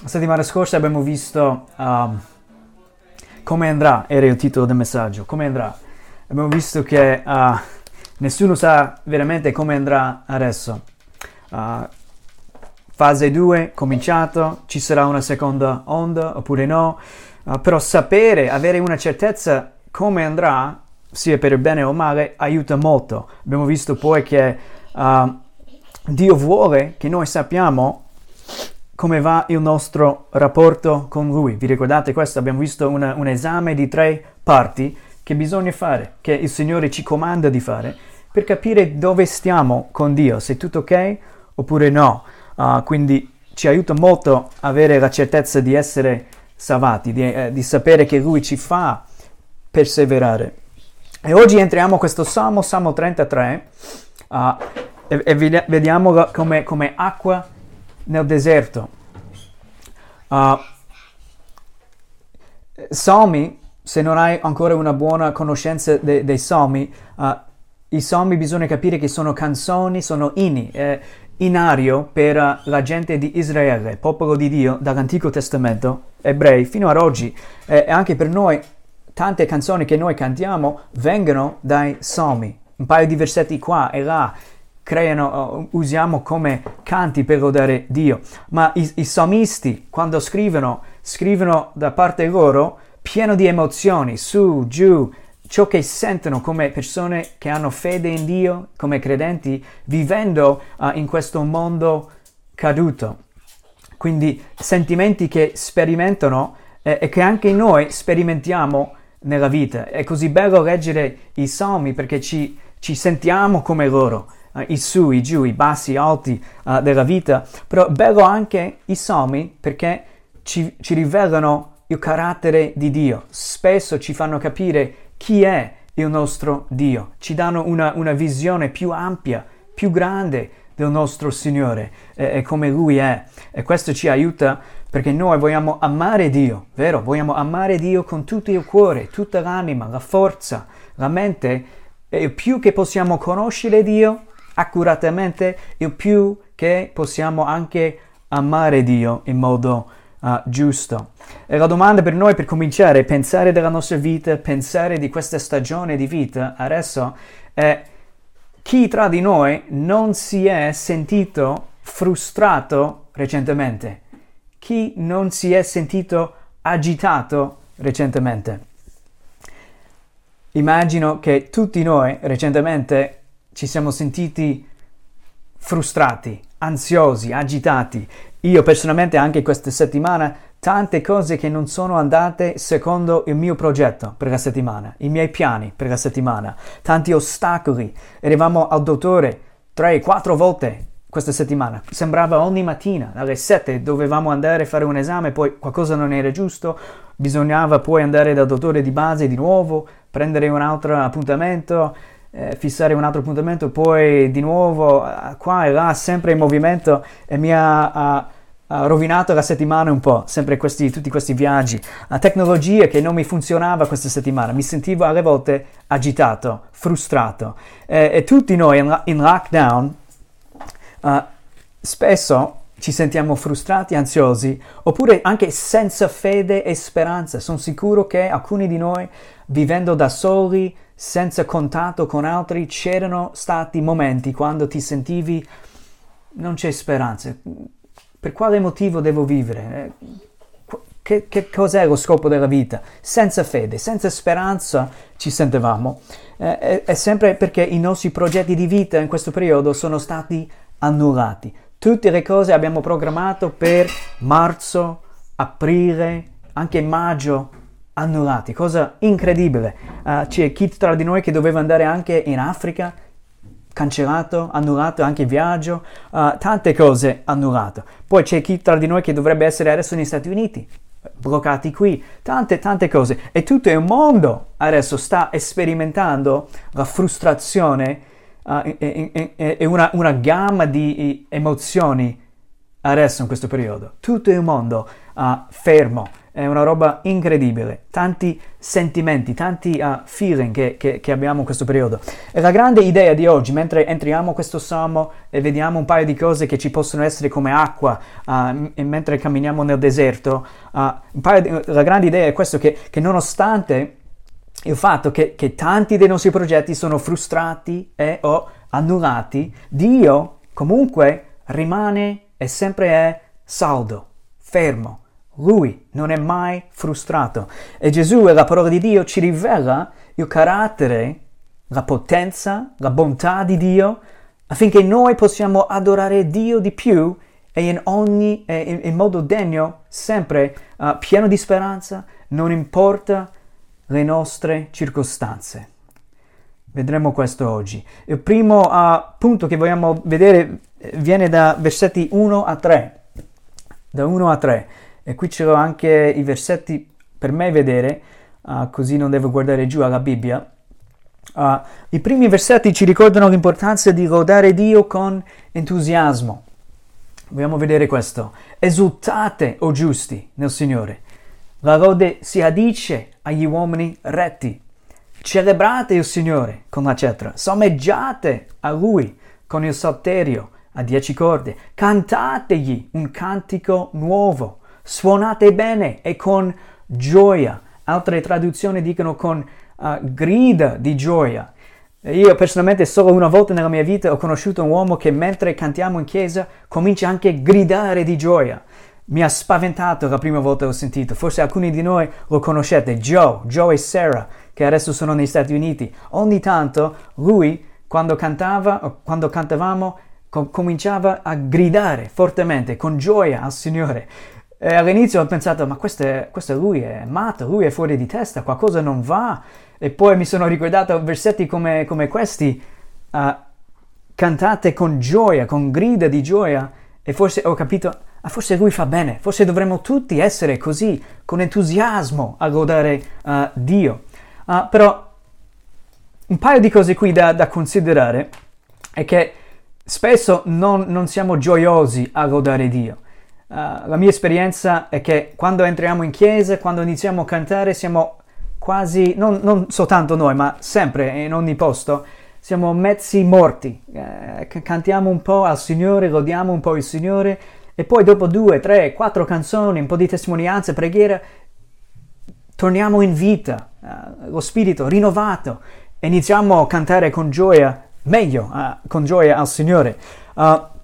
la settimana scorsa abbiamo visto um, come andrà, era il titolo del messaggio, come andrà. Abbiamo visto che uh, nessuno sa veramente come andrà adesso. Uh, fase 2 cominciato, ci sarà una seconda onda oppure no, uh, però sapere, avere una certezza come andrà, sia per il bene o male, aiuta molto. Abbiamo visto poi che uh, Dio vuole che noi sappiamo come va il nostro rapporto con Lui. Vi ricordate questo? Abbiamo visto una, un esame di tre parti che bisogna fare, che il Signore ci comanda di fare, per capire dove stiamo con Dio, se è tutto ok oppure no. Uh, quindi ci aiuta molto avere la certezza di essere salvati, di, eh, di sapere che Lui ci fa perseverare. E oggi entriamo in questo Salmo, Salmo 33, uh, e, e vediamo come, come acqua nel deserto. Uh, salmi, se non hai ancora una buona conoscenza de, dei salmi, uh, i salmi bisogna capire che sono canzoni, sono inni, eh, inario per uh, la gente di Israele, popolo di Dio, dall'Antico Testamento, ebrei, fino ad oggi. Eh, e anche per noi, tante canzoni che noi cantiamo vengono dai salmi. Un paio di versetti qua e là creano, usiamo come canti per lodare Dio. Ma i, i salmisti, quando scrivono, scrivono da parte loro pieno di emozioni, su, giù, ciò che sentono come persone che hanno fede in Dio, come credenti, vivendo uh, in questo mondo caduto. Quindi sentimenti che sperimentano eh, e che anche noi sperimentiamo nella vita. È così bello leggere i salmi perché ci, ci sentiamo come loro uh, i su, i giù, i bassi, i alti uh, della vita, però bello anche i salmi perché ci, ci rivelano il carattere di Dio, spesso ci fanno capire chi è il nostro Dio, ci danno una, una visione più ampia, più grande del nostro Signore e, e, come Lui è. E questo ci aiuta perché noi vogliamo amare Dio, vero? Vogliamo amare Dio con tutto il cuore, tutta l'anima, la forza, la mente. E più che possiamo conoscere Dio, accuratamente, il più che possiamo anche amare Dio in modo uh, giusto. E la domanda per noi per cominciare pensare della nostra vita, pensare di questa stagione di vita adesso è chi tra di noi non si è sentito frustrato recentemente? Chi non si è sentito agitato recentemente? Immagino che tutti noi recentemente ci siamo sentiti frustrati, ansiosi, agitati. Io personalmente anche questa settimana tante cose che non sono andate secondo il mio progetto per la settimana, i miei piani per la settimana, tanti ostacoli. Eravamo al dottore tre, quattro volte questa settimana. Sembrava ogni mattina alle 7 dovevamo andare a fare un esame, poi qualcosa non era giusto, bisognava poi andare dal dottore di base di nuovo, prendere un altro appuntamento eh, fissare un altro appuntamento, poi di nuovo eh, qua e là, sempre in movimento e mi ha, ha, ha rovinato la settimana un po', sempre questi, tutti questi viaggi. La tecnologia che non mi funzionava questa settimana, mi sentivo alle volte agitato, frustrato eh, e tutti noi in, in lockdown uh, spesso ci sentiamo frustrati, ansiosi, oppure anche senza fede e speranza. Sono sicuro che alcuni di noi, vivendo da soli, senza contatto con altri, c'erano stati momenti quando ti sentivi non c'è speranza. Per quale motivo devo vivere? Eh, che, che, cos'è lo scopo della vita? Senza fede, senza speranza ci sentivamo. Eh, è, è sempre perché i nostri progetti di vita in questo periodo sono stati annullati. Tutte le cose abbiamo programmato per marzo, aprile, anche maggio annullati, cosa incredibile. Uh, c'è chi tra di noi che doveva andare anche in Africa, cancellato, annullato anche il viaggio, uh, tante cose annullate. Poi c'è chi tra di noi che dovrebbe essere adesso negli Stati Uniti, bloccati qui, tante tante cose. E tutto il mondo adesso sta sperimentando la frustrazione uh, e, e, e una, una gamma di emozioni adesso in questo periodo. Tutto il mondo uh, fermo è una roba incredibile, tanti sentimenti, tanti uh, feeling che, che, che, abbiamo in questo periodo. E la grande idea di oggi, mentre entriamo in questo salmo e vediamo un paio di cose che ci possono essere come acqua uh, mentre camminiamo nel deserto, uh, di, la grande idea è questo, che, che nonostante il fatto che, che, tanti dei nostri progetti sono frustrati e o annullati, Dio comunque rimane e sempre è saldo, fermo lui non è mai frustrato. E Gesù e la parola di Dio ci rivela il carattere, la potenza, la bontà di Dio affinché noi possiamo adorare Dio di più e in ogni in, in modo degno, sempre uh, pieno di speranza, non importa le nostre circostanze. Vedremo questo oggi. Il primo uh, punto che vogliamo vedere eh, viene da versetti 1 a 3. Da 1 a 3. E qui ce l'ho anche i versetti per me vedere, uh, così non devo guardare giù alla Bibbia. Uh, I primi versetti ci ricordano l'importanza di lodare Dio con entusiasmo. Vogliamo vedere questo. Esultate, o giusti, nel Signore. La lode si addice agli uomini retti. Celebrate il Signore con la cetra. Sommeggiate a Lui con il salterio a dieci corde. Cantategli un cantico nuovo suonate bene e con gioia. Altre traduzioni dicono con uh, grida di gioia. Io personalmente solo una volta nella mia vita ho conosciuto un uomo che mentre cantiamo in chiesa comincia anche a gridare di gioia. Mi ha spaventato la prima volta che l'ho sentito. Forse alcuni di noi lo conoscete, Joe, Joe e Sarah, che adesso sono negli Stati Uniti. Ogni tanto lui, quando cantava, quando cantavamo, com- cominciava a gridare fortemente, con gioia al Signore. E all'inizio ho pensato, ma questo è, questo è lui, è matto, lui è fuori di testa, qualcosa non va. E poi mi sono ricordato versetti come, come questi, uh, cantate con gioia, con grida di gioia. E forse ho capito, ah, forse lui fa bene, forse dovremmo tutti essere così, con entusiasmo a godere uh, Dio. Uh, però un paio di cose qui da, da considerare è che spesso non, non siamo gioiosi a godere Dio. Uh, la mia esperienza è che quando entriamo in chiesa, quando iniziamo a cantare, siamo quasi, non, non soltanto noi, ma sempre in ogni posto, siamo mezzi morti. Uh, cantiamo un po' al Signore, godiamo un po' il Signore e poi dopo due, tre, quattro canzoni, un po' di testimonianza, preghiera, torniamo in vita, uh, lo spirito rinnovato e iniziamo a cantare con gioia, meglio, con gioia al Signore. Uh,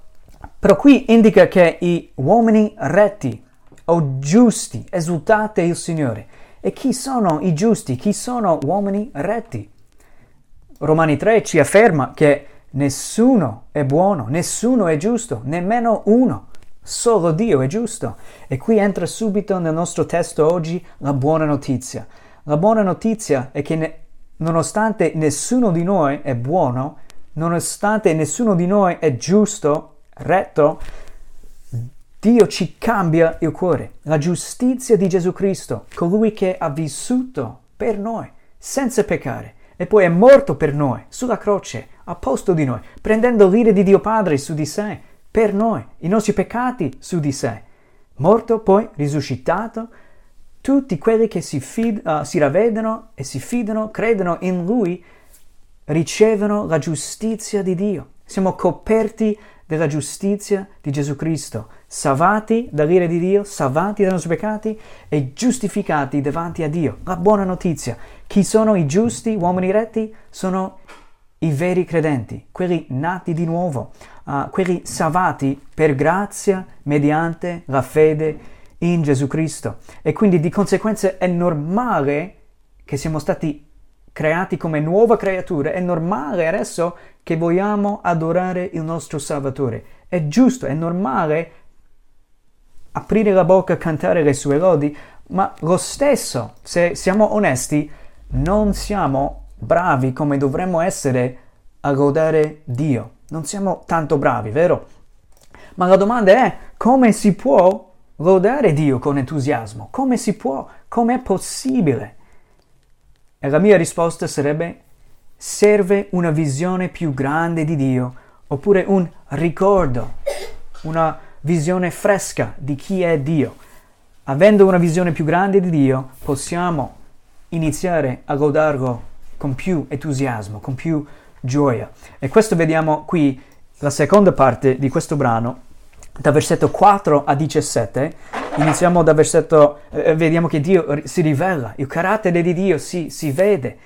però qui indica che i uomini retti o giusti esultate il Signore. E chi sono i giusti? Chi sono uomini retti? Romani 3 ci afferma che nessuno è buono, nessuno è giusto, nemmeno uno. Solo Dio è giusto. E qui entra subito nel nostro testo oggi la buona notizia. La buona notizia è che ne, nonostante nessuno di noi è buono, nonostante nessuno di noi è giusto, retto, Dio ci cambia il cuore. La giustizia di Gesù Cristo, colui che ha vissuto per noi, senza peccare, e poi è morto per noi, sulla croce, a posto di noi, prendendo l'ira di Dio Padre su di sé, per noi, i nostri peccati su di sé. Morto, poi risuscitato, tutti quelli che si, fid- uh, si ravvedono e si fidano, credono in Lui, ricevono la giustizia di Dio. Siamo coperti della giustizia di Gesù Cristo, salvati dall'ira di Dio, salvati dai nostri peccati e giustificati davanti a Dio. La buona notizia. Chi sono i giusti, uomini retti? Sono i veri credenti, quelli nati di nuovo, uh, quelli salvati per grazia mediante la fede in Gesù Cristo. E quindi di conseguenza è normale che siamo stati creati come nuova creatura, è normale adesso che vogliamo adorare il nostro Salvatore. È giusto, è normale aprire la bocca, cantare le sue lodi, ma lo stesso, se siamo onesti, non siamo bravi come dovremmo essere a lodare Dio. Non siamo tanto bravi, vero? Ma la domanda è come si può lodare Dio con entusiasmo? Come si può? Come è possibile? E la mia risposta sarebbe serve una visione più grande di Dio, oppure un ricordo, una visione fresca di chi è Dio. avendo una visione più grande di Dio, possiamo iniziare a godarlo con più entusiasmo, con più gioia. E questo vediamo qui, la seconda parte di questo brano, da versetto 4 a 17. Iniziamo da versetto, eh, vediamo che Dio si rivela, il carattere di Dio si, si vede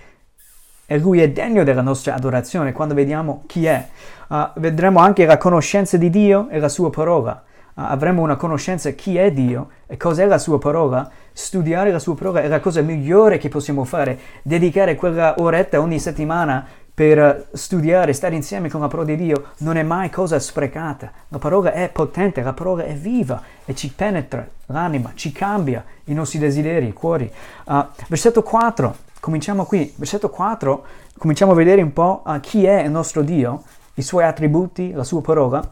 e Lui è degno della nostra adorazione quando vediamo chi è. Uh, vedremo anche la conoscenza di Dio e la sua parola. Uh, avremo una conoscenza di chi è Dio e cos'è la sua parola. Studiare la sua parola è la cosa migliore che possiamo fare. Dedicare quella oretta ogni settimana per studiare, stare insieme con la parola di Dio non è mai cosa sprecata. La parola è potente, la parola è viva e ci penetra l'anima, ci cambia i nostri desideri, i cuori. Uh, versetto 4, cominciamo qui. Versetto 4, cominciamo a vedere un po' uh, chi è il nostro Dio, i suoi attributi, la sua parola.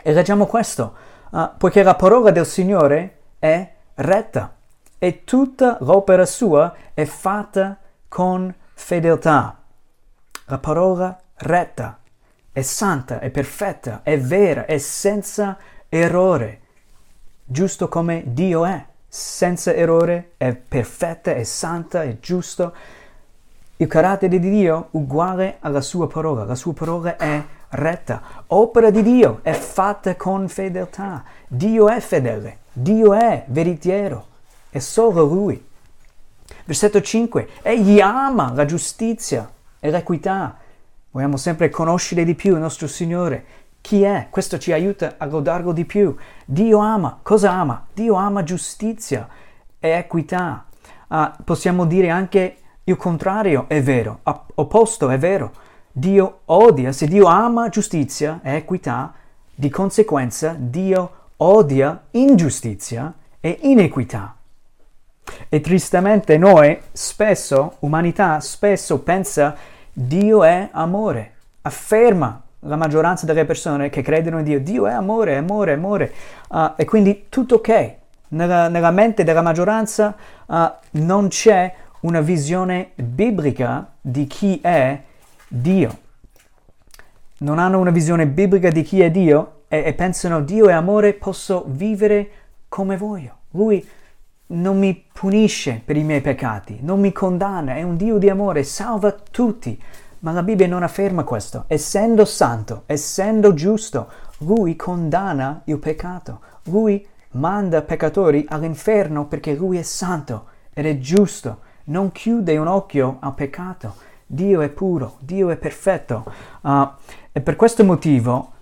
E leggiamo questo, uh, poiché la parola del Signore è retta e tutta l'opera sua è fatta con fedeltà. La parola retta è santa, è perfetta, è vera, è senza errore, giusto come Dio è, senza errore, è perfetta, è santa, è giusto. Il carattere di Dio uguale alla sua parola, la sua parola è retta. Opera di Dio è fatta con fedeltà. Dio è fedele, Dio è veritiero, è solo Lui. Versetto 5. Egli ama la giustizia e l'equità. Vogliamo sempre conoscere di più il nostro Signore. Chi è? Questo ci aiuta a godarlo di più. Dio ama. Cosa ama? Dio ama giustizia e equità. Uh, possiamo dire anche il contrario è vero, opposto è vero. Dio odia, se Dio ama giustizia e equità, di conseguenza Dio odia ingiustizia e inequità. E tristemente noi spesso, umanità spesso pensa Dio è amore, afferma la maggioranza delle persone che credono in Dio, Dio è amore, amore, amore, uh, e quindi tutto ok. Nella, nella mente della maggioranza uh, non c'è una visione biblica di chi è Dio. Non hanno una visione biblica di chi è Dio e, e pensano Dio è amore, posso vivere come voglio. Lui non mi punisce per i miei peccati, non mi condanna, è un Dio di amore, salva tutti. Ma la Bibbia non afferma questo. Essendo santo, essendo giusto, lui condanna il peccato. Lui manda peccatori all'inferno perché lui è santo ed è giusto. Non chiude un occhio al peccato. Dio è puro, Dio è perfetto. Uh, e per questo motivo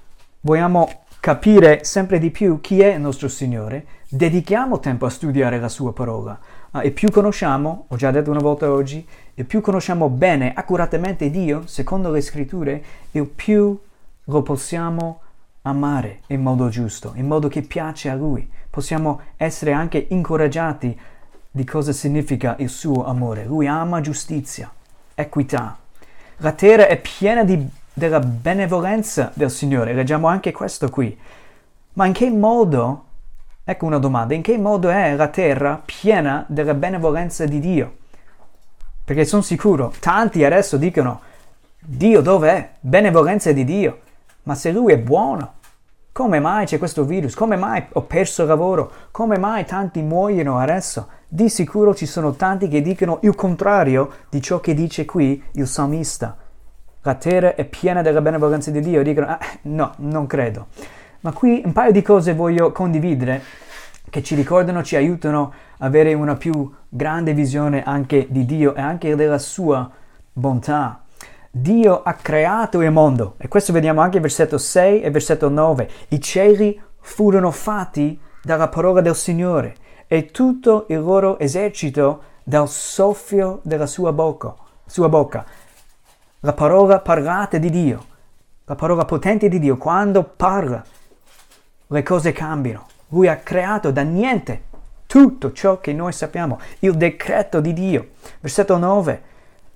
vogliamo capire sempre di più chi è il nostro Signore, dedichiamo tempo a studiare la sua parola. Uh, e più conosciamo, ho già detto una volta oggi, e più conosciamo bene, accuratamente Dio, secondo le scritture, e più lo possiamo amare in modo giusto, in modo che piace a Lui. Possiamo essere anche incoraggiati di cosa significa il suo amore. Lui ama giustizia, equità. La terra è piena di della benevolenza del Signore. Leggiamo anche questo qui. Ma in che modo, ecco una domanda, in che modo è la terra piena della benevolenza di Dio? Perché sono sicuro, tanti adesso dicono, Dio dov'è? Benevolenza di Dio. Ma se Lui è buono, come mai c'è questo virus? Come mai ho perso il lavoro? Come mai tanti muoiono adesso? Di sicuro ci sono tanti che dicono il contrario di ciò che dice qui il salmista la terra è piena della benevolenza di Dio, dicono, ah, no, non credo. Ma qui un paio di cose voglio condividere che ci ricordano, ci aiutano ad avere una più grande visione anche di Dio e anche della sua bontà. Dio ha creato il mondo e questo vediamo anche versetto 6 e versetto 9. I cieli furono fatti dalla parola del Signore e tutto il loro esercito dal soffio della sua bocca. Sua bocca la parola parlata di Dio, la parola potente di Dio, quando parla, le cose cambiano. Lui ha creato da niente tutto ciò che noi sappiamo, il decreto di Dio. Versetto 9.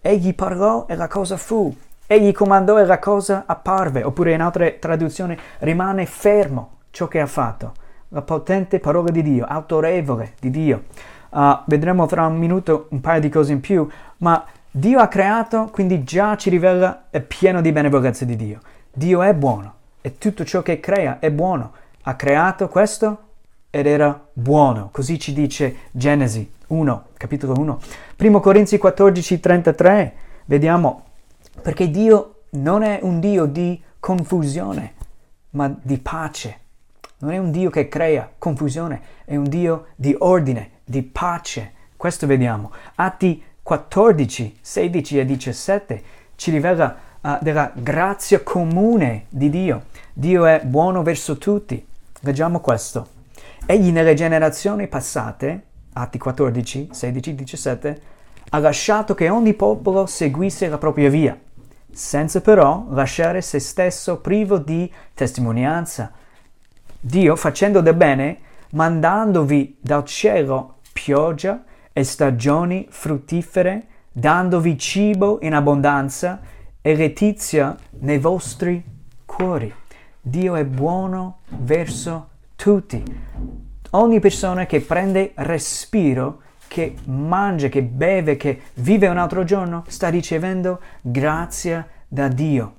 Egli parlò e la cosa fu. Egli comandò e la cosa apparve. Oppure in altre traduzioni rimane fermo ciò che ha fatto. La potente parola di Dio, autorevole di Dio. Uh, vedremo fra un minuto un paio di cose in più, ma Dio ha creato, quindi già ci rivela, è pieno di benevolenza di Dio. Dio è buono e tutto ciò che crea è buono. Ha creato questo ed era buono. Così ci dice Genesi 1, capitolo 1. Primo Corinzi 14, 33, vediamo, perché Dio non è un Dio di confusione, ma di pace. Non è un Dio che crea confusione, è un Dio di ordine, di pace. Questo vediamo. Atti 14, 16 e 17 ci rivela uh, della grazia comune di Dio. Dio è buono verso tutti. Leggiamo questo. Egli nelle generazioni passate, Atti 14, 16, 17, ha lasciato che ogni popolo seguisse la propria via, senza però lasciare se stesso privo di testimonianza. Dio, facendo del bene, mandandovi dal cielo pioggia e stagioni fruttifere, dandovi cibo in abbondanza e letizia nei vostri cuori. Dio è buono verso tutti. Ogni persona che prende respiro, che mangia, che beve, che vive un altro giorno, sta ricevendo grazia da Dio.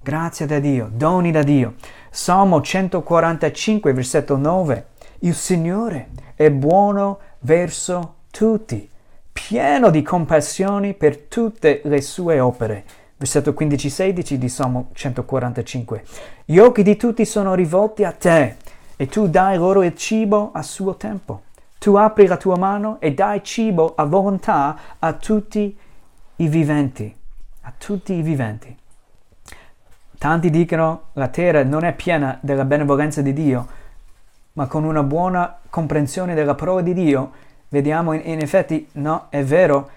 Grazia da Dio, doni da Dio. Salmo 145, versetto 9. Il Signore è buono verso tutti, pieno di compassioni per tutte le sue opere. Versetto 15-16 di Salmo 145. Gli occhi di tutti sono rivolti a te e tu dai loro il cibo a suo tempo. Tu apri la tua mano e dai cibo a volontà a tutti i viventi. A tutti i viventi. Tanti dicono la terra non è piena della benevolenza di Dio, ma con una buona comprensione della parola di Dio, vediamo in, in effetti, no, è vero,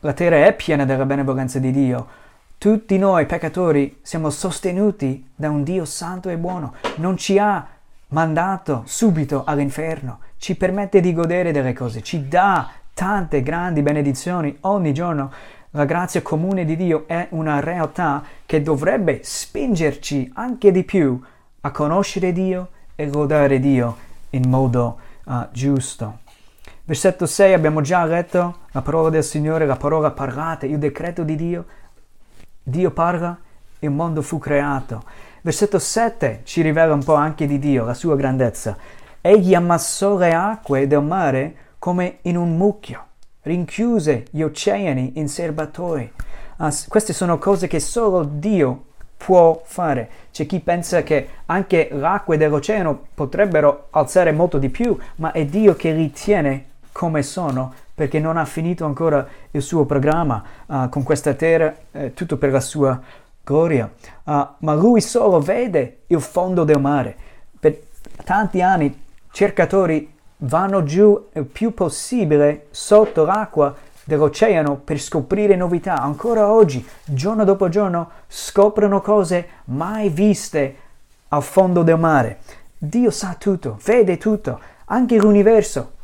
la terra è piena della benevolenza di Dio. Tutti noi peccatori siamo sostenuti da un Dio santo e buono. Non ci ha mandato subito all'inferno, ci permette di godere delle cose, ci dà tante grandi benedizioni ogni giorno. La grazia comune di Dio è una realtà che dovrebbe spingerci anche di più a conoscere Dio e lodare Dio in modo uh, giusto. Versetto 6 abbiamo già letto la parola del Signore, la parola parlata, il decreto di Dio. Dio parla, il mondo fu creato. Versetto 7 ci rivela un po' anche di Dio, la sua grandezza. Egli ammassò le acque del mare come in un mucchio, rinchiuse gli oceani in serbatoi. Uh, queste sono cose che solo Dio può fare. C'è chi pensa che anche l'acqua dell'oceano potrebbero alzare molto di più, ma è Dio che li tiene come sono perché non ha finito ancora il suo programma uh, con questa terra, eh, tutto per la sua gloria, uh, ma lui solo vede il fondo del mare. Per tanti anni cercatori vanno giù il più possibile sotto l'acqua dell'oceano per scoprire novità. Ancora oggi, giorno dopo giorno, scoprono cose mai viste al fondo del mare. Dio sa tutto, vede tutto, anche l'universo.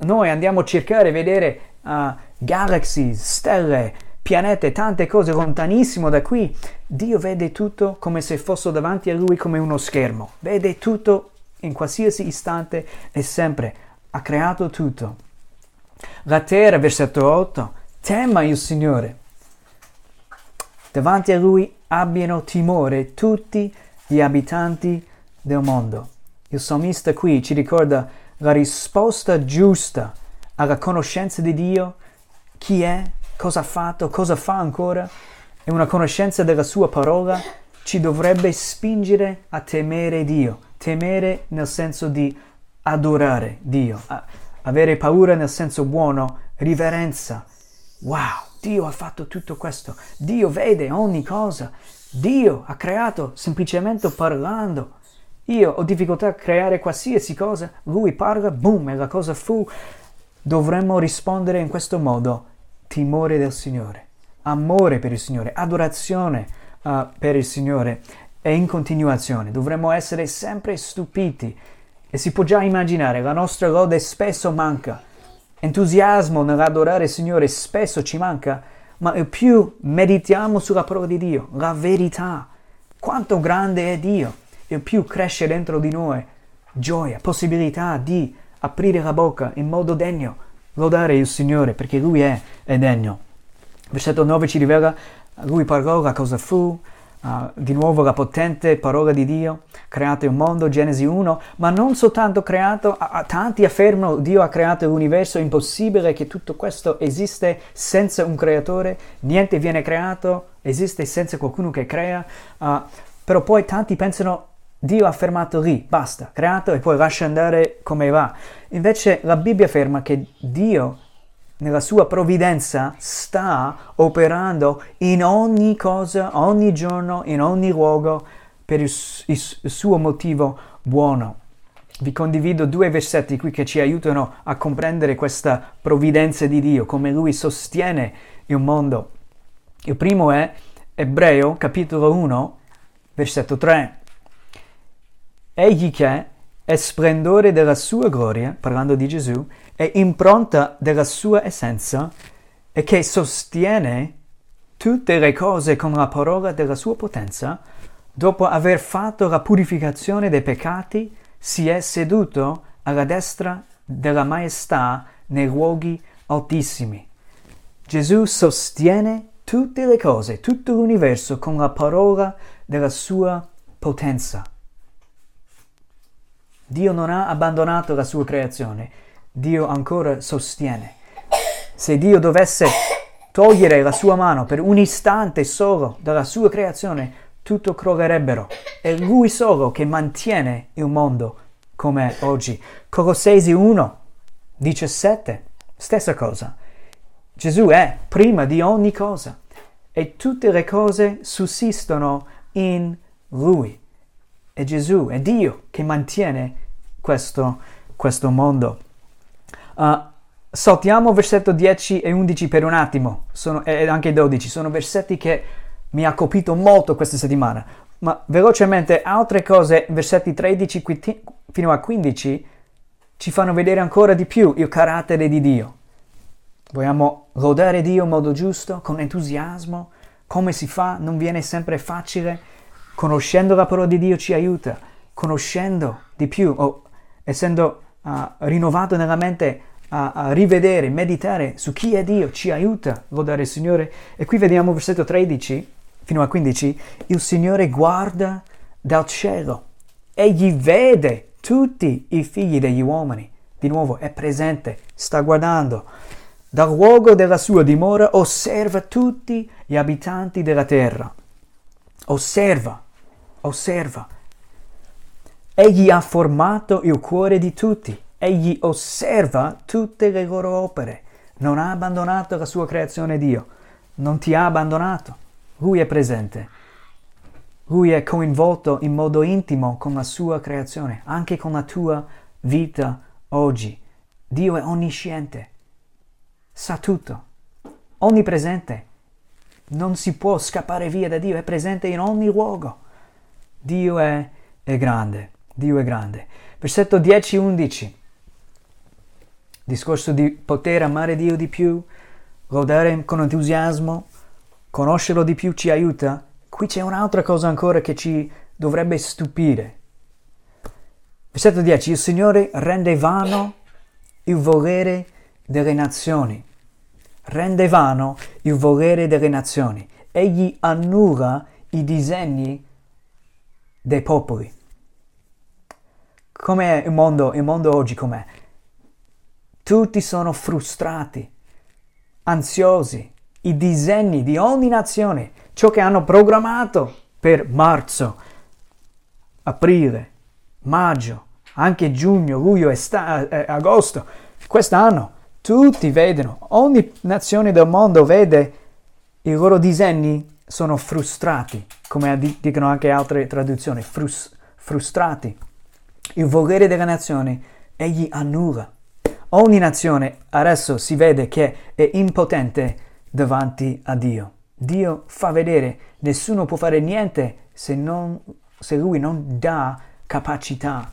Noi andiamo a cercare, vedere uh, galaxie, stelle, pianete, tante cose lontanissimo da qui, Dio vede tutto come se fosse davanti a lui come uno schermo. Vede tutto in qualsiasi istante e sempre. Ha creato tutto. La terra, versetto 8, tema il Signore. Davanti a lui abbiano timore tutti gli abitanti del mondo. Il salmista qui ci ricorda la risposta giusta alla conoscenza di Dio, chi è, cosa ha fatto, cosa fa ancora, e una conoscenza della sua parola ci dovrebbe spingere a temere Dio, temere nel senso di adorare Dio, avere paura nel senso buono, riverenza. Wow, Dio ha fatto tutto questo, Dio vede ogni cosa, Dio ha creato semplicemente parlando. Io ho difficoltà a creare qualsiasi cosa, lui parla, boom, e la cosa fu. Dovremmo rispondere in questo modo. Timore del Signore, amore per il Signore, adorazione uh, per il Signore. E in continuazione. Dovremmo essere sempre stupiti. E si può già immaginare, la nostra lode spesso manca, entusiasmo nell'adorare il Signore spesso ci manca, ma più meditiamo sulla parola di Dio, la verità, quanto grande è Dio, il più cresce dentro di noi gioia, possibilità di aprire la bocca in modo degno lodare il Signore perché Lui è, è degno. Versetto 9 ci rivela, Lui parlò, la cosa fu, Uh, di nuovo la potente parola di Dio, creato il mondo, Genesi 1, ma non soltanto creato, a, a, tanti affermano Dio ha creato l'universo, è impossibile che tutto questo esiste senza un creatore, niente viene creato, esiste senza qualcuno che crea, uh, però poi tanti pensano Dio ha fermato lì, basta, creato e poi lascia andare come va. Invece la Bibbia afferma che Dio nella sua provvidenza sta operando in ogni cosa, ogni giorno, in ogni luogo per il, suo motivo buono. Vi condivido due versetti qui che ci aiutano a comprendere questa provvidenza di Dio, come Lui sostiene il mondo. Il primo è Ebreo capitolo 1, versetto 3. Egli che è splendore della sua gloria, parlando di Gesù, è impronta della sua essenza e che sostiene tutte le cose con la parola della sua potenza, dopo aver fatto la purificazione dei peccati, si è seduto alla destra della maestà nei luoghi altissimi. Gesù sostiene tutte le cose, tutto l'universo con la parola della sua potenza. Dio non ha abbandonato la sua creazione, Dio ancora sostiene. Se Dio dovesse togliere la sua mano per un istante solo dalla sua creazione, tutto crollerebbero. È Lui solo che mantiene il mondo come è oggi. Colossesi 1, 17, stessa cosa. Gesù è prima di ogni cosa e tutte le cose sussistono in Lui. È Gesù, è Dio che mantiene questo, questo mondo. Uh, saltiamo versetto 10 e 11 per un attimo, sono, e anche 12, sono versetti che mi ha colpito molto questa settimana, ma velocemente altre cose, versetti 13 fino a 15, ci fanno vedere ancora di più il carattere di Dio. Vogliamo lodare Dio in modo giusto, con entusiasmo, come si fa? Non viene sempre facile. Conoscendo la parola di Dio ci aiuta, conoscendo di più, o essendo uh, rinnovato nella mente a, a, rivedere, meditare su chi è Dio, ci aiuta lodare il Signore. E qui vediamo versetto 13 fino a 15, il Signore guarda dal cielo, egli vede tutti i figli degli uomini. Di nuovo è presente, sta guardando. Dal luogo della sua dimora osserva tutti gli abitanti della terra. Osserva, osserva. Egli ha formato il cuore di tutti Egli osserva tutte le loro opere. Non ha abbandonato la sua creazione Dio. Non ti ha abbandonato. Lui è presente. Lui è coinvolto in modo intimo con la sua creazione, anche con la tua vita oggi. Dio è onnisciente. Sa tutto. Onnipresente. Non si può scappare via da Dio, è presente in ogni luogo. Dio è, è grande. Dio è grande. Versetto 10-11 discorso di poter amare Dio di più, lodare con entusiasmo, conoscerlo di più ci aiuta, qui c'è un'altra cosa ancora che ci dovrebbe stupire. Versetto 10. Il Signore rende vano il volere delle nazioni. Rende vano il volere delle nazioni. Egli annulla i disegni dei popoli. Com'è il mondo, il mondo oggi? Com'è? Tutti sono frustrati, ansiosi. I disegni di ogni nazione, ciò che hanno programmato per marzo, aprile, maggio, anche giugno, luglio e sta- eh, agosto, quest'anno, tutti vedono, ogni nazione del mondo vede i loro disegni sono frustrati, come dicono anche altre traduzioni, frus- frustrati. Il volere della nazione egli annulla. Ogni nazione adesso si vede che è impotente davanti a Dio. Dio fa vedere, nessuno può fare niente se, non, se Lui non dà capacità.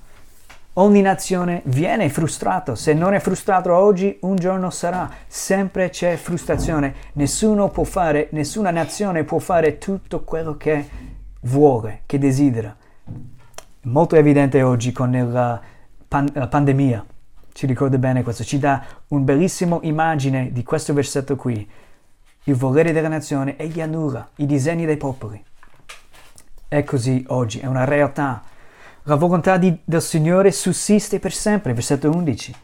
Ogni nazione viene frustrato, se non è frustrato oggi, un giorno sarà, sempre c'è frustrazione, nessuno può fare, nessuna nazione può fare tutto quello che vuole, che desidera. Molto evidente oggi con la, pan- la pandemia ci ricorda bene questo, ci dà un bellissimo immagine di questo versetto qui. Il volere della nazione egli annulla i disegni dei popoli. è così oggi, è una realtà. La volontà di, del Signore sussiste per sempre, versetto 11.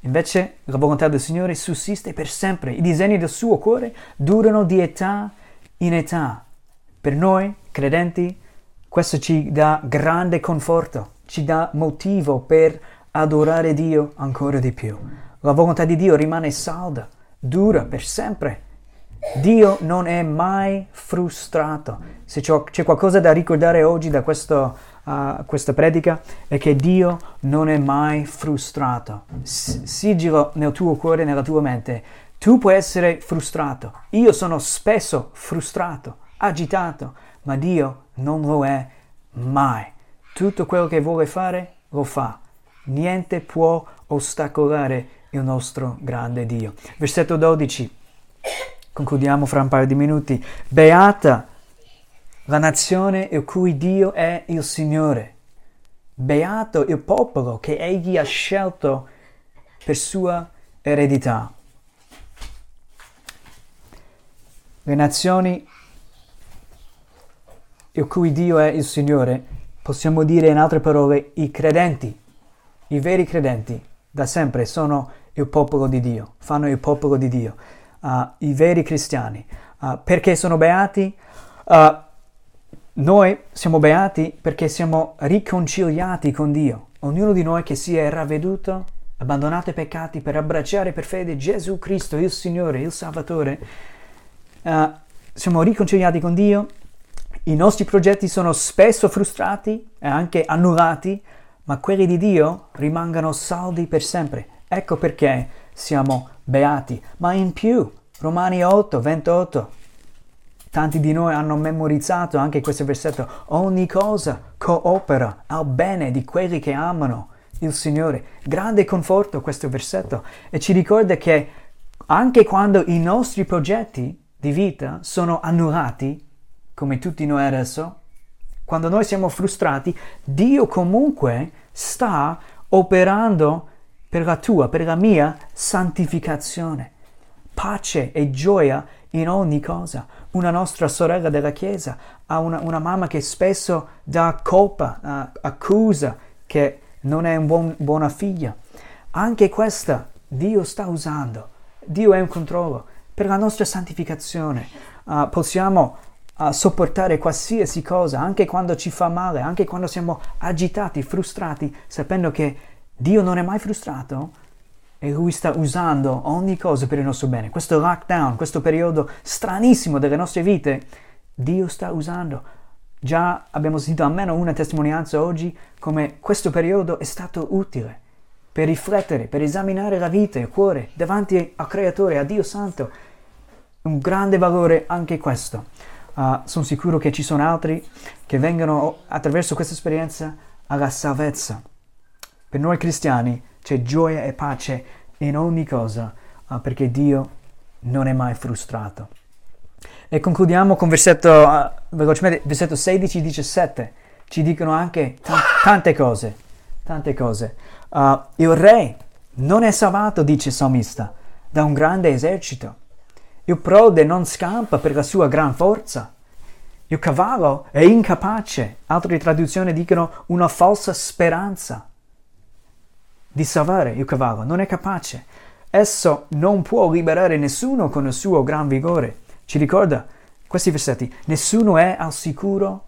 Invece la volontà del Signore sussiste per sempre. I disegni del suo cuore durano di età in età. Per noi, credenti, questo ci dà grande conforto, ci dà motivo per adorare Dio ancora di più. La volontà di Dio rimane salda, dura per sempre. Dio non è mai frustrato. Se c'è qualcosa da ricordare oggi da questo, uh, questa predica è che Dio non è mai frustrato. Sigilo nel tuo cuore, nella tua mente. Tu puoi essere frustrato. Io sono spesso frustrato, agitato, ma Dio non lo è mai. Tutto quello che vuole fare lo fa. Niente può ostacolare il nostro grande Dio. Versetto 12. Concludiamo fra un paio di minuti. Beata la nazione il cui Dio è il Signore. Beato il popolo che Egli ha scelto per sua eredità. Le nazioni il cui Dio è il Signore, possiamo dire in altre parole i credenti, i veri credenti, da sempre sono il popolo di Dio, fanno il popolo di Dio uh, i veri cristiani. Uh, perché sono beati? Uh, noi siamo beati perché siamo riconciliati con Dio. Ognuno di noi che si è ravveduto, abbandonato i peccati per abbracciare per fede Gesù Cristo, il Signore, il Salvatore, siamo riconciliati con Dio. I nostri progetti sono spesso frustrati e anche annullati, ma quelli di Dio rimangono saldi per sempre. Ecco perché siamo beati. Ma in più, Romani 8, 28, tanti di noi hanno memorizzato anche questo versetto, ogni cosa coopera al bene di quelli che amano il Signore. Grande conforto questo versetto e ci ricorda che anche quando i nostri progetti di vita sono annullati, come tutti noi adesso, quando noi siamo frustrati, Dio comunque sta operando per la tua, per la mia santificazione. Pace e gioia in ogni cosa. Una nostra sorella della Chiesa ha una, una mamma che spesso dà colpa, uh, accusa che non è una buon, buona figlia. Anche questa Dio sta usando. Dio è in controllo. Per la nostra santificazione uh, possiamo uh, sopportare qualsiasi cosa, anche quando ci fa male, anche quando siamo agitati, frustrati, sapendo che Dio non è mai frustrato e Lui sta usando ogni cosa per il nostro bene. Questo lockdown, questo periodo stranissimo delle nostre vite, Dio sta usando. Già abbiamo sentito almeno una testimonianza oggi come questo periodo è stato utile per riflettere, per esaminare la vita e il cuore davanti al Creatore, a Dio Santo. Un grande valore anche questo. Uh, sono sicuro che ci sono altri che vengono attraverso questa esperienza alla salvezza. Per noi cristiani c'è gioia e pace in ogni cosa uh, perché Dio non è mai frustrato. E concludiamo con versetto, uh, velocemente, versetto 16-17. Ci dicono anche t- tante cose, tante cose. Uh, il re non è salvato, dice il salmista, da un grande esercito. Il prode non scampa per la sua gran forza. Il cavallo è incapace. Altre traduzioni dicono una falsa speranza di salvare il cavallo, non è capace. Esso non può liberare nessuno con il suo gran vigore. Ci ricorda questi versetti? Nessuno è al sicuro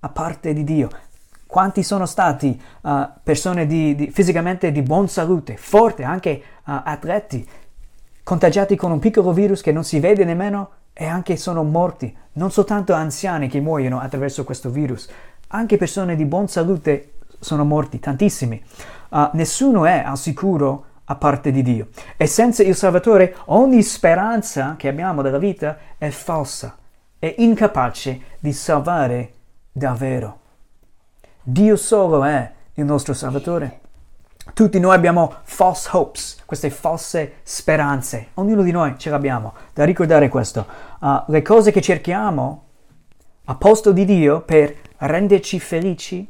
a parte di Dio. Quanti sono stati uh, persone di, di, fisicamente di buona salute, forti, anche uh, atleti, contagiati con un piccolo virus che non si vede nemmeno e anche sono morti. Non soltanto anziani che muoiono attraverso questo virus, anche persone di buona salute sono morti, tantissimi uh, nessuno è al sicuro a parte di Dio. E senza il Salvatore ogni speranza che abbiamo della vita è falsa, è incapace di salvare davvero. Dio solo è il nostro Salvatore. Tutti noi abbiamo false hopes, queste false speranze. Ognuno di noi ce l'abbiamo. Da ricordare questo. Uh, le cose che cerchiamo a posto di Dio per renderci felici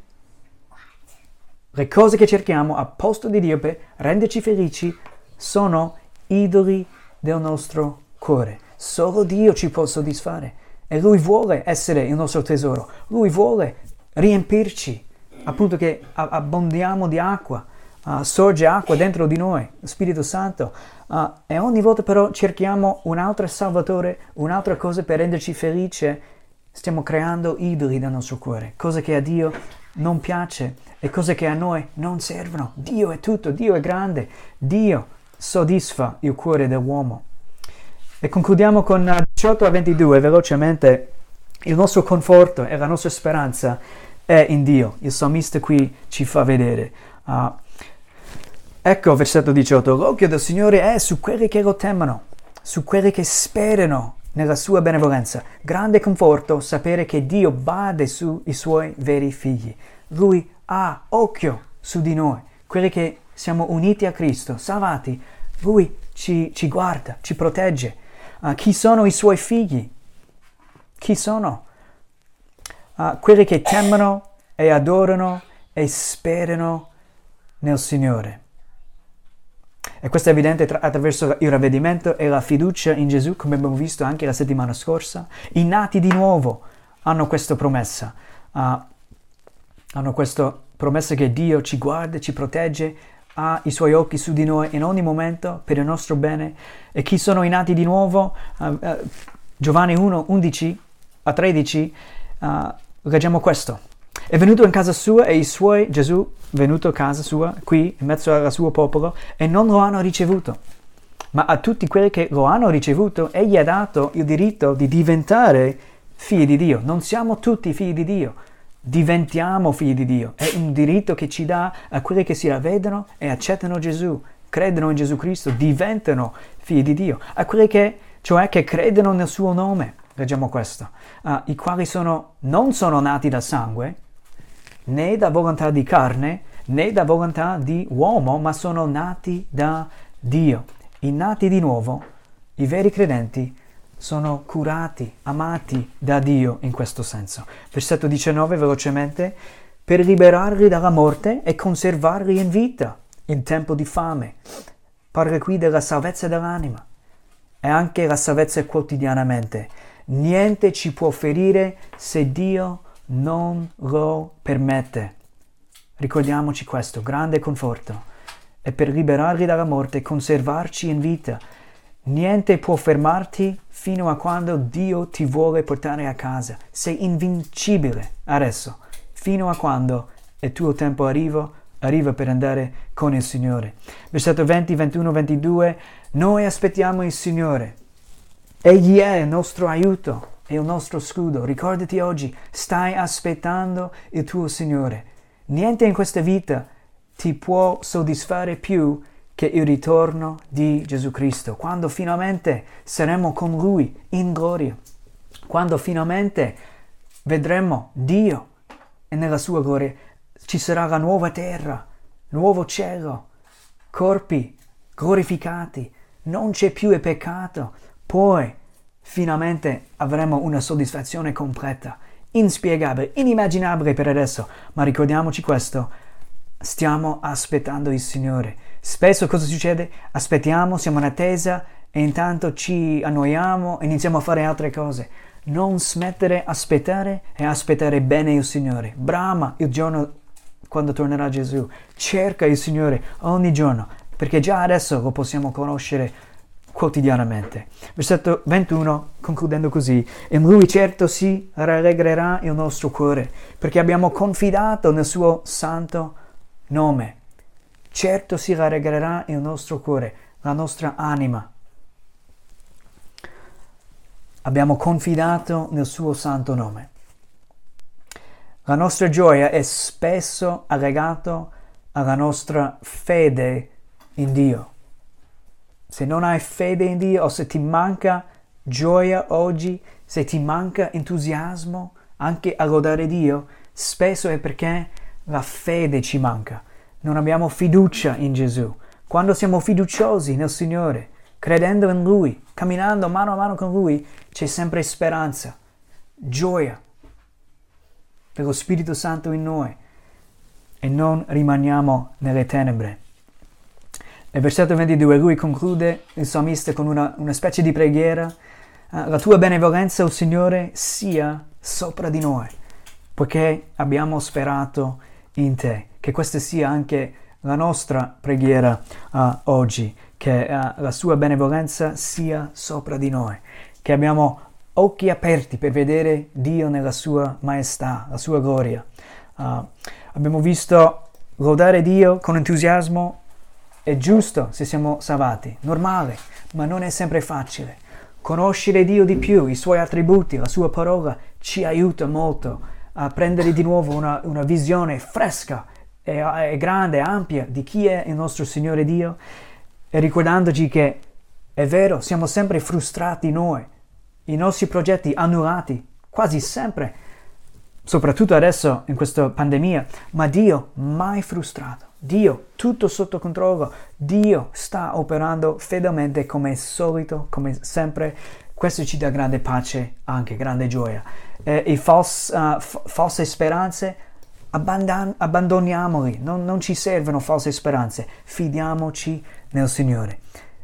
le cose che cerchiamo a posto di Dio per renderci felici sono idoli del nostro cuore. Solo Dio ci può soddisfare. e Lui vuole essere il nostro tesoro, Lui vuole riempirci, appunto che abbondiamo di acqua, uh, sorge acqua dentro di noi, Spirito Santo, uh, e ogni volta però cerchiamo un altro Salvatore, un'altra cosa per renderci felici, stiamo creando idoli nel nostro cuore, cose che a Dio non piace e cose che a noi non servono. Dio è tutto, Dio è grande, Dio soddisfa il cuore dell'uomo. E concludiamo con 18 a 22, velocemente. Il nostro conforto e la nostra speranza è in Dio. Il salmista qui ci fa vedere. Uh, ecco, versetto 18, l'occhio del Signore è su quelli che lo temono, su quelli che sperano nella sua benevolenza. Grande conforto sapere che Dio bade sui suoi veri figli. Lui ha occhio su di noi, quelli che siamo uniti a Cristo, salvati. Lui ci, ci guarda, ci protegge. Uh, chi sono i suoi figli? Chi sono? Uh, quelli che temono e adorano e sperano nel Signore. E questo è evidente tra- attraverso il ravvedimento e la fiducia in Gesù, come abbiamo visto anche la settimana scorsa. I nati di nuovo hanno questa promessa. Uh, hanno questa promessa che Dio ci guarda, ci protegge, ha i suoi occhi su di noi in ogni momento per il nostro bene. E chi sono i nati di nuovo? Uh, uh, Giovanni 1, 11 a 13, leggiamo questo. È venuto in casa sua e i suoi, Gesù, venuto a casa sua, qui, in mezzo al suo popolo, e non lo hanno ricevuto. Ma a tutti quelli che lo hanno ricevuto, egli ha dato il diritto di diventare figli di Dio. Non siamo tutti figli di Dio, diventiamo figli di Dio. È un diritto che ci dà a quelli che si ravvedono e accettano Gesù, credono in Gesù Cristo, diventano figli di Dio. A quelli che, cioè che credono nel suo nome, leggiamo questo, uh, i quali sono, non sono nati da sangue, né da volontà di carne, né da volontà di uomo, ma sono nati da Dio. I nati di nuovo, i veri credenti, sono curati, amati da Dio in questo senso. Versetto 19 velocemente, per liberarli dalla morte e conservarli in vita in tempo di fame. Parla qui della salvezza dell'anima e anche la salvezza quotidianamente. Niente ci può ferire se Dio non lo permette. Ricordiamoci questo, grande conforto. E per liberarli dalla morte conservarci in vita. Niente può fermarti fino a quando Dio ti vuole portare a casa. Sei invincibile adesso, fino a quando il tuo tempo arriva, arriva per andare con il Signore. Versetto 20, 21, 22. Noi aspettiamo il Signore. Egli è il nostro aiuto è il nostro scudo. Ricordati oggi, stai aspettando il tuo Signore. Niente in questa vita ti può soddisfare più che il ritorno di Gesù Cristo, quando finalmente saremo con Lui in gloria, quando finalmente vedremo Dio e nella sua gloria ci sarà la nuova terra, nuovo cielo, corpi glorificati, non c'è più il peccato, poi finalmente avremo una soddisfazione completa, inspiegabile, inimmaginabile per adesso, ma ricordiamoci questo, stiamo aspettando il Signore. Spesso cosa succede? Aspettiamo, siamo in attesa e intanto ci annoiamo e iniziamo a fare altre cose. Non smettere aspettare e aspettare bene il Signore. Brama il giorno quando tornerà Gesù. Cerca il Signore ogni giorno, perché già adesso lo possiamo conoscere quotidianamente. Versetto 21, concludendo così, in lui certo si rallegrerà il nostro cuore, perché abbiamo confidato nel suo santo nome. Certo si rallegrerà il nostro cuore, la nostra anima. Abbiamo confidato nel suo santo nome. La nostra gioia è spesso allegata alla nostra fede in Dio se non hai fede in Dio o se ti manca gioia oggi, se ti manca entusiasmo anche a lodare Dio, spesso è perché la fede ci manca. Non abbiamo fiducia in Gesù. Quando siamo fiduciosi nel Signore, credendo in Lui, camminando mano a mano con Lui, c'è sempre speranza, gioia per lo Spirito Santo in noi e non rimaniamo nelle tenebre. Nel versetto 22 lui conclude il salmista con una, una specie di preghiera uh, la tua benevolenza, o oh Signore, sia sopra di noi, poiché abbiamo sperato in te. Che questa sia anche la nostra preghiera uh, oggi, che uh, la sua benevolenza sia sopra di noi, che abbiamo occhi aperti per vedere Dio nella sua maestà, la sua gloria. Uh, abbiamo visto lodare Dio con entusiasmo è giusto se siamo salvati, normale, ma non è sempre facile. Conoscere Dio di più, i suoi attributi, la sua parola ci aiuta molto a prendere di nuovo una, una visione fresca e, e grande, ampia di chi è il nostro Signore Dio e ricordandoci che è vero, siamo sempre frustrati noi, i nostri progetti annullati, quasi sempre, soprattutto adesso in questa pandemia, ma Dio mai frustrato. Dio tutto sotto controllo, Dio sta operando fedelmente come al solito, come sempre. Questo ci dà grande pace, anche grande gioia. Eh, e false, uh, f- false speranze, abbandon- abbandoniamoli, non, non ci servono false speranze, fidiamoci nel Signore.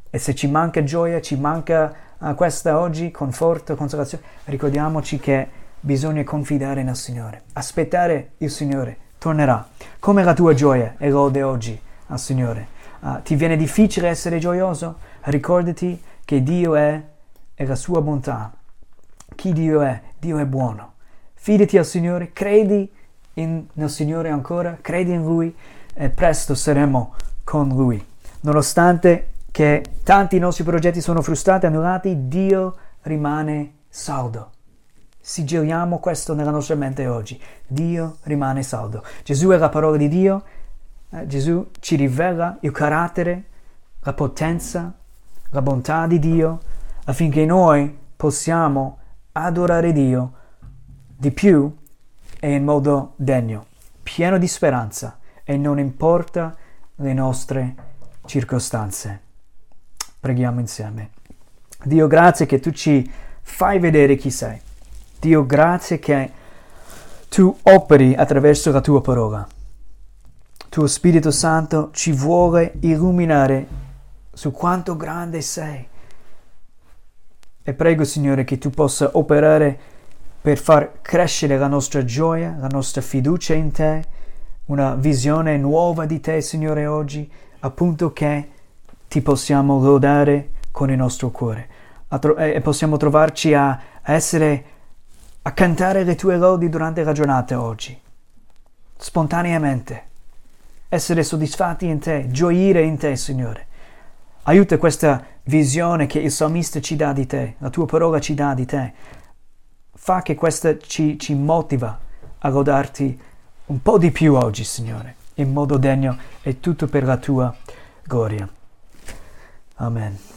E se ci manca gioia, ci manca uh, questa oggi, conforto, consolazione, ricordiamoci che bisogna confidare nel Signore, aspettare il Signore tornerà. Come la tua gioia e lode oggi al Signore. Uh, ti viene difficile essere gioioso? Ricordati che Dio è e la sua bontà. Chi Dio è? Dio è buono. Fidati al Signore, credi in, nel Signore ancora, credi in Lui e presto saremo con Lui. Nonostante che tanti nostri progetti sono frustrati, annullati, Dio rimane saldo sigilliamo questo nella nostra mente oggi. Dio rimane saldo. Gesù è la parola di Dio, eh, Gesù ci rivela il carattere, la potenza, la bontà di Dio, affinché noi possiamo adorare Dio di più e in modo degno, pieno di speranza e non importa le nostre circostanze. Preghiamo insieme. Dio, grazie che tu ci fai vedere chi sei. Dio, grazie che tu operi attraverso la tua parola. Tuo Spirito Santo ci vuole illuminare su quanto grande sei. E prego, Signore, che tu possa operare per far crescere la nostra gioia, la nostra fiducia in te, una visione nuova di te, Signore, oggi, appunto che ti possiamo lodare con il nostro cuore e possiamo trovarci a essere a cantare le tue lodi durante la giornata oggi, spontaneamente, essere soddisfatti in te, gioire in te, Signore. Aiuta questa visione che il salmista ci dà di te, la tua parola ci dà di te. Fa che questa ci, ci motiva a lodarti un po' di più oggi, Signore, in modo degno e tutto per la tua gloria. Amen.